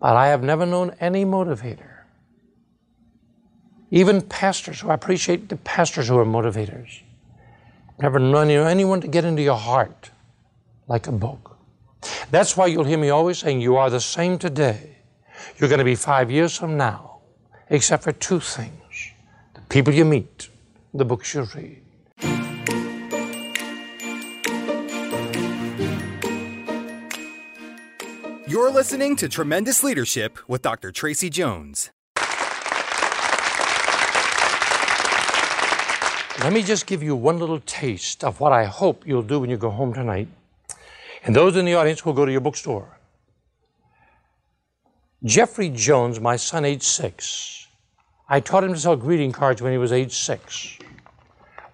But I have never known any motivator, even pastors who I appreciate the pastors who are motivators. Never known anyone to get into your heart like a book. That's why you'll hear me always saying, You are the same today. You're going to be five years from now, except for two things the people you meet, the books you read. You're listening to Tremendous Leadership with Dr. Tracy Jones. Let me just give you one little taste of what I hope you'll do when you go home tonight. And those in the audience will go to your bookstore. Jeffrey Jones, my son, age six, I taught him to sell greeting cards when he was age six.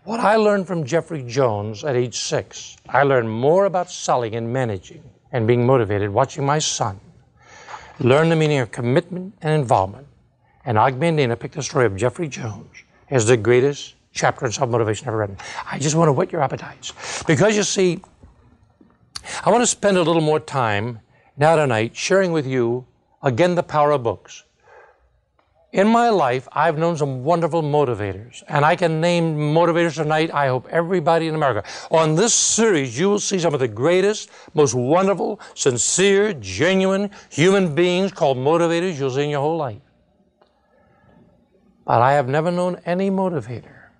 What I learned from Jeffrey Jones at age six, I learned more about selling and managing and being motivated watching my son learn the meaning of commitment and involvement. And Og Mandino picked the story of Jeffrey Jones as the greatest chapter in self motivation ever written. I just want to whet your appetites. Because you see, I want to spend a little more time now tonight sharing with you again the power of books. In my life, I've known some wonderful motivators, and I can name motivators tonight. I hope everybody in America. On this series, you will see some of the greatest, most wonderful, sincere, genuine human beings called motivators you'll see in your whole life. But I have never known any motivator,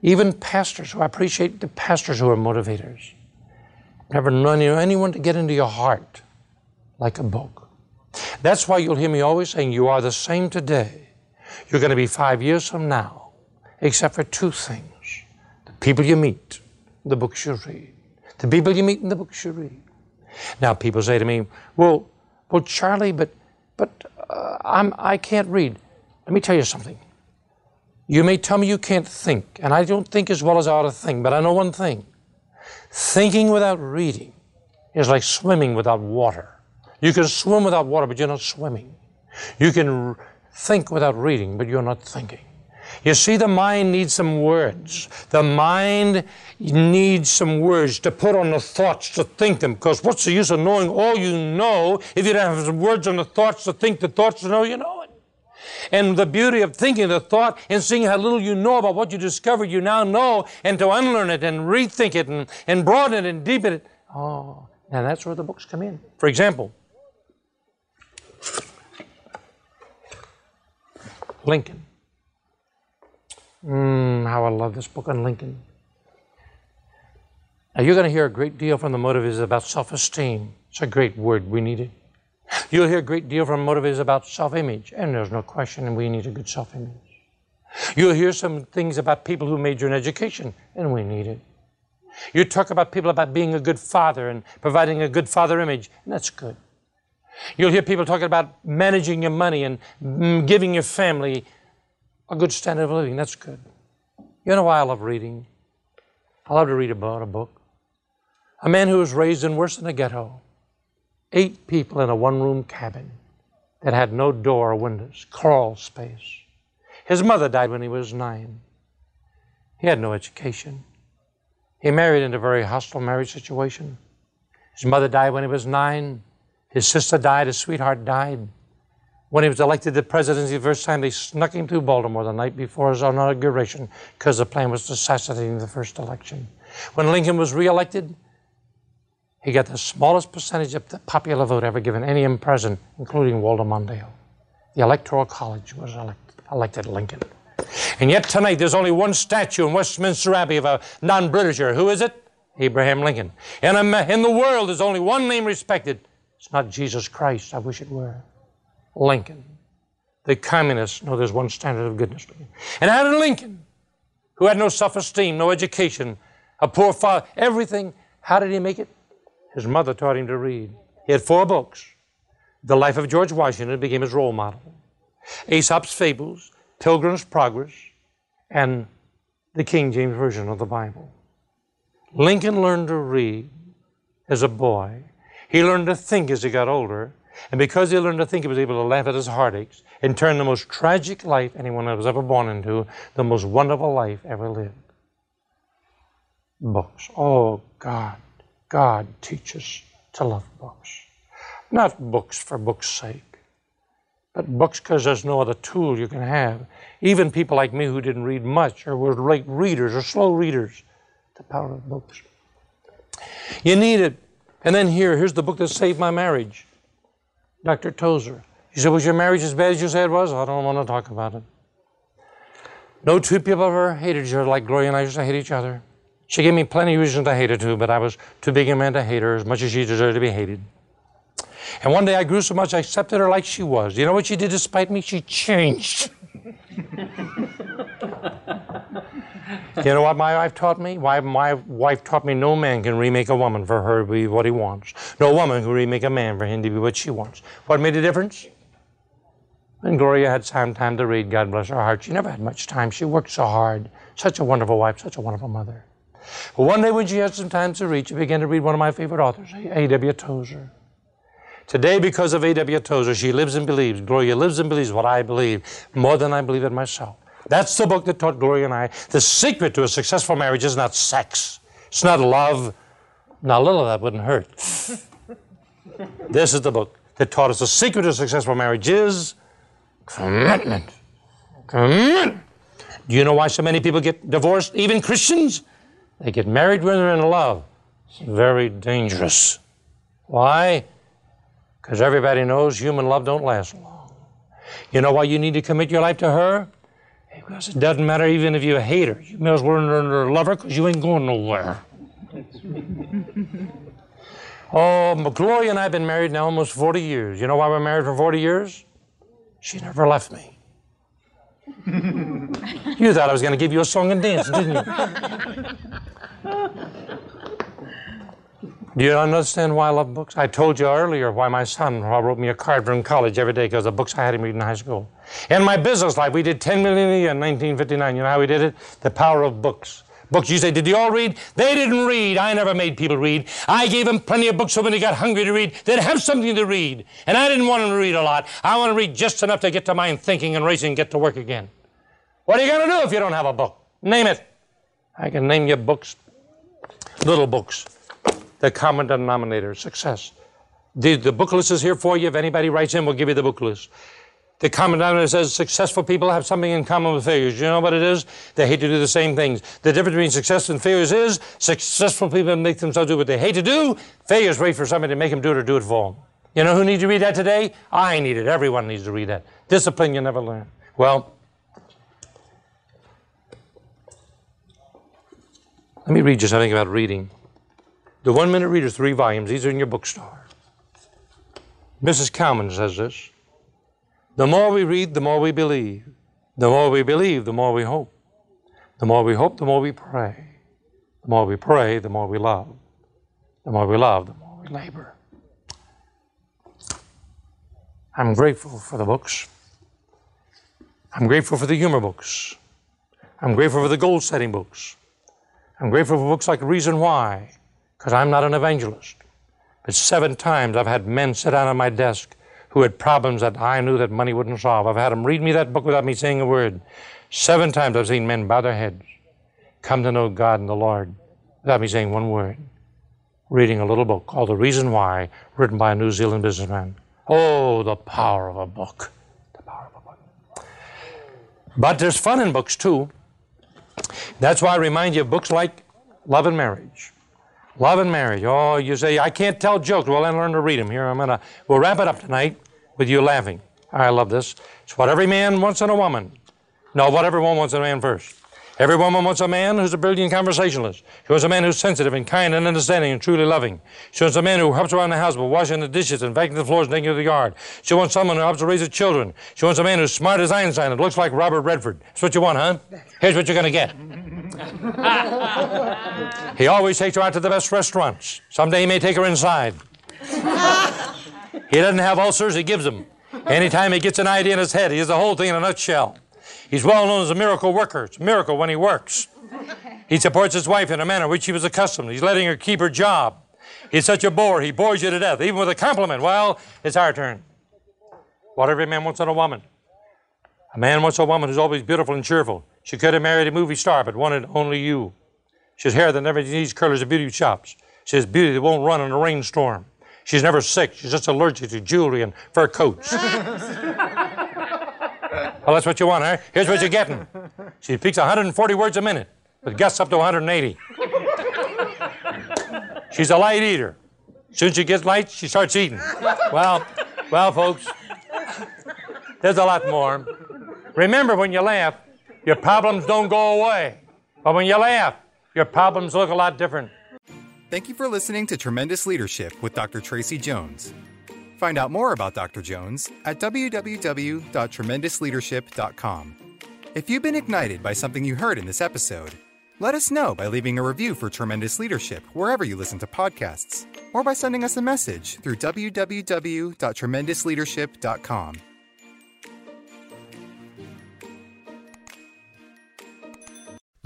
even pastors who I appreciate the pastors who are motivators. Never known anyone to get into your heart like a book. That's why you'll hear me always saying, You are the same today. You're going to be five years from now, except for two things the people you meet, the books you read. The people you meet and the books you read. Now, people say to me, Well, well Charlie, but, but uh, I'm, I can't read. Let me tell you something. You may tell me you can't think, and I don't think as well as I ought to think, but I know one thing. Thinking without reading is like swimming without water. You can swim without water, but you're not swimming. You can think without reading, but you're not thinking. You see, the mind needs some words. The mind needs some words to put on the thoughts to think them. Because what's the use of knowing all you know if you don't have some words on the thoughts to think the thoughts to know you know it? And the beauty of thinking the thought and seeing how little you know about what you discovered, you now know, and to unlearn it and rethink it and, and broaden it and deepen it. Oh, now that's where the books come in. For example, Lincoln. Mm, how I love this book on Lincoln. Now, you're going to hear a great deal from the motivators about self esteem. It's a great word. We need it. You'll hear a great deal from motivators about self image, and there's no question we need a good self image. You'll hear some things about people who major in education, and we need it. You talk about people about being a good father and providing a good father image, and that's good. You'll hear people talking about managing your money and mm, giving your family a good standard of living. That's good. You know why I love reading? I love to read about a book. A man who was raised in worse than a ghetto. Eight people in a one room cabin that had no door or windows, crawl space. His mother died when he was nine. He had no education. He married in a very hostile marriage situation. His mother died when he was nine. His sister died, his sweetheart died. When he was elected to presidency the first time, they snuck him to Baltimore the night before his inauguration because the plan was to assassinate him the first election. When Lincoln was reelected, he got the smallest percentage of the popular vote ever given any president, including Walter Mondale. The Electoral College was elect, elected Lincoln. And yet tonight, there's only one statue in Westminster Abbey of a non-Britisher. Who is it? Abraham Lincoln. In, a, in the world, there's only one name respected, it's not Jesus Christ. I wish it were. Lincoln. The communists know there's one standard of goodness. And of Lincoln, who had no self esteem, no education, a poor father, everything, how did he make it? His mother taught him to read. He had four books. The Life of George Washington became his role model. Aesop's Fables, Pilgrim's Progress, and the King James Version of the Bible. Lincoln learned to read as a boy he learned to think as he got older. And because he learned to think, he was able to laugh at his heartaches and turn the most tragic life anyone was ever born into the most wonderful life ever lived. Books. Oh, God. God teaches to love books. Not books for books' sake, but books because there's no other tool you can have. Even people like me who didn't read much or were late readers or slow readers, the power of books. You need it. And then here, here's the book that saved my marriage. Dr. Tozer. He said, Was your marriage as bad as you said it was? I don't want to talk about it. No two people ever hated each other like Gloria and I used to hate each other. She gave me plenty of reasons to hate her too, but I was too big a man to hate her as much as she deserved to be hated. And one day I grew so much I accepted her like she was. You know what she did despite me? She changed. you know what my wife taught me? Why my wife taught me no man can remake a woman for her to be what he wants. No woman can remake a man for him to be what she wants. What made the difference? And Gloria had some time to read, God bless her heart. She never had much time. She worked so hard. Such a wonderful wife, such a wonderful mother. But one day when she had some time to read, she began to read one of my favorite authors, A.W. Tozer. Today, because of A.W. Tozer, she lives and believes. Gloria lives and believes what I believe more than I believe it myself. That's the book that taught Gloria and I the secret to a successful marriage is not sex, it's not love. Now, a little of that wouldn't hurt. this is the book that taught us the secret to successful marriage is commitment. Commitment. Do you know why so many people get divorced, even Christians? They get married when they're in love. It's very dangerous. Why? Because everybody knows human love don't last long. You know why you need to commit your life to her? Because it doesn't matter even if you hate her. You may as well learn to love her because you ain't going nowhere. oh, Gloria and I have been married now almost 40 years. You know why we're married for 40 years? She never left me. you thought I was going to give you a song and dance, didn't you? You understand why I love books? I told you earlier why my son wrote me a card from college every day because the books I had him read in high school. In my business life, we did 10 million a year in 1959. You know how we did it? The power of books. Books, you say, did you all read? They didn't read. I never made people read. I gave them plenty of books so when they got hungry to read, they'd have something to read. And I didn't want them to read a lot. I want to read just enough to get to mind thinking and racing and get to work again. What are you going to do if you don't have a book? Name it. I can name you books, little books the common denominator, success. The, the book list is here for you. If anybody writes in, we'll give you the book list. The common denominator says successful people have something in common with failures. You know what it is? They hate to do the same things. The difference between success and failures is successful people make themselves do what they hate to do. Failures wait for somebody to make them do it or do it for them. You know who needs to read that today? I need it. Everyone needs to read that. Discipline you never learn. Well, let me read you something about reading. The One Minute Reader, three volumes. These are in your bookstore. Mrs. Cowman says this The more we read, the more we believe. The more we believe, the more we hope. The more we hope, the more we pray. The more we pray, the more we love. The more we love, the more we labor. I'm grateful for the books. I'm grateful for the humor books. I'm grateful for the goal setting books. I'm grateful for books like Reason Why because I'm not an evangelist. But seven times I've had men sit down at my desk who had problems that I knew that money wouldn't solve. I've had them read me that book without me saying a word. Seven times I've seen men bow their heads, come to know God and the Lord without me saying one word. Reading a little book called The Reason Why, written by a New Zealand businessman. Oh, the power of a book. The power of a book. But there's fun in books too. That's why I remind you of books like Love and Marriage. Love and marriage. Oh, you say, I can't tell jokes. Well, then learn to read them. Here, I'm going to, we'll wrap it up tonight with you laughing. I love this. It's what every man wants in a woman. No, what every woman wants in a man first. Every woman wants a man who's a brilliant conversationalist. She wants a man who's sensitive and kind and understanding and truly loving. She wants a man who helps around the house by washing the dishes and vacuuming the floors and taking of the yard. She wants someone who helps to raise her children. She wants a man who's smart as Einstein and looks like Robert Redford. That's what you want, huh? Here's what you're going to get. he always takes her out to the best restaurants. Someday he may take her inside. he doesn't have ulcers, he gives them. Anytime he gets an idea in his head, he has the whole thing in a nutshell. He's well known as a miracle worker. It's a miracle when he works. He supports his wife in a manner which he was accustomed. He's letting her keep her job. He's such a bore, he bores you to death, even with a compliment. Well, it's our turn. What every man wants in a woman. A man wants a woman who's always beautiful and cheerful. She could have married a movie star, but wanted only you. She has hair that never needs curlers or beauty shops. She has beauty that won't run in a rainstorm. She's never sick. She's just allergic to jewelry and fur coats. well, that's what you want, huh? Here's what you're getting. She speaks 140 words a minute, with guests up to 180. She's a light eater. Soon as she gets light, she starts eating. Well, well, folks, there's a lot more. Remember, when you laugh, your problems don't go away. But when you laugh, your problems look a lot different. Thank you for listening to Tremendous Leadership with Dr. Tracy Jones. Find out more about Dr. Jones at www.tremendousleadership.com. If you've been ignited by something you heard in this episode, let us know by leaving a review for Tremendous Leadership wherever you listen to podcasts, or by sending us a message through www.tremendousleadership.com.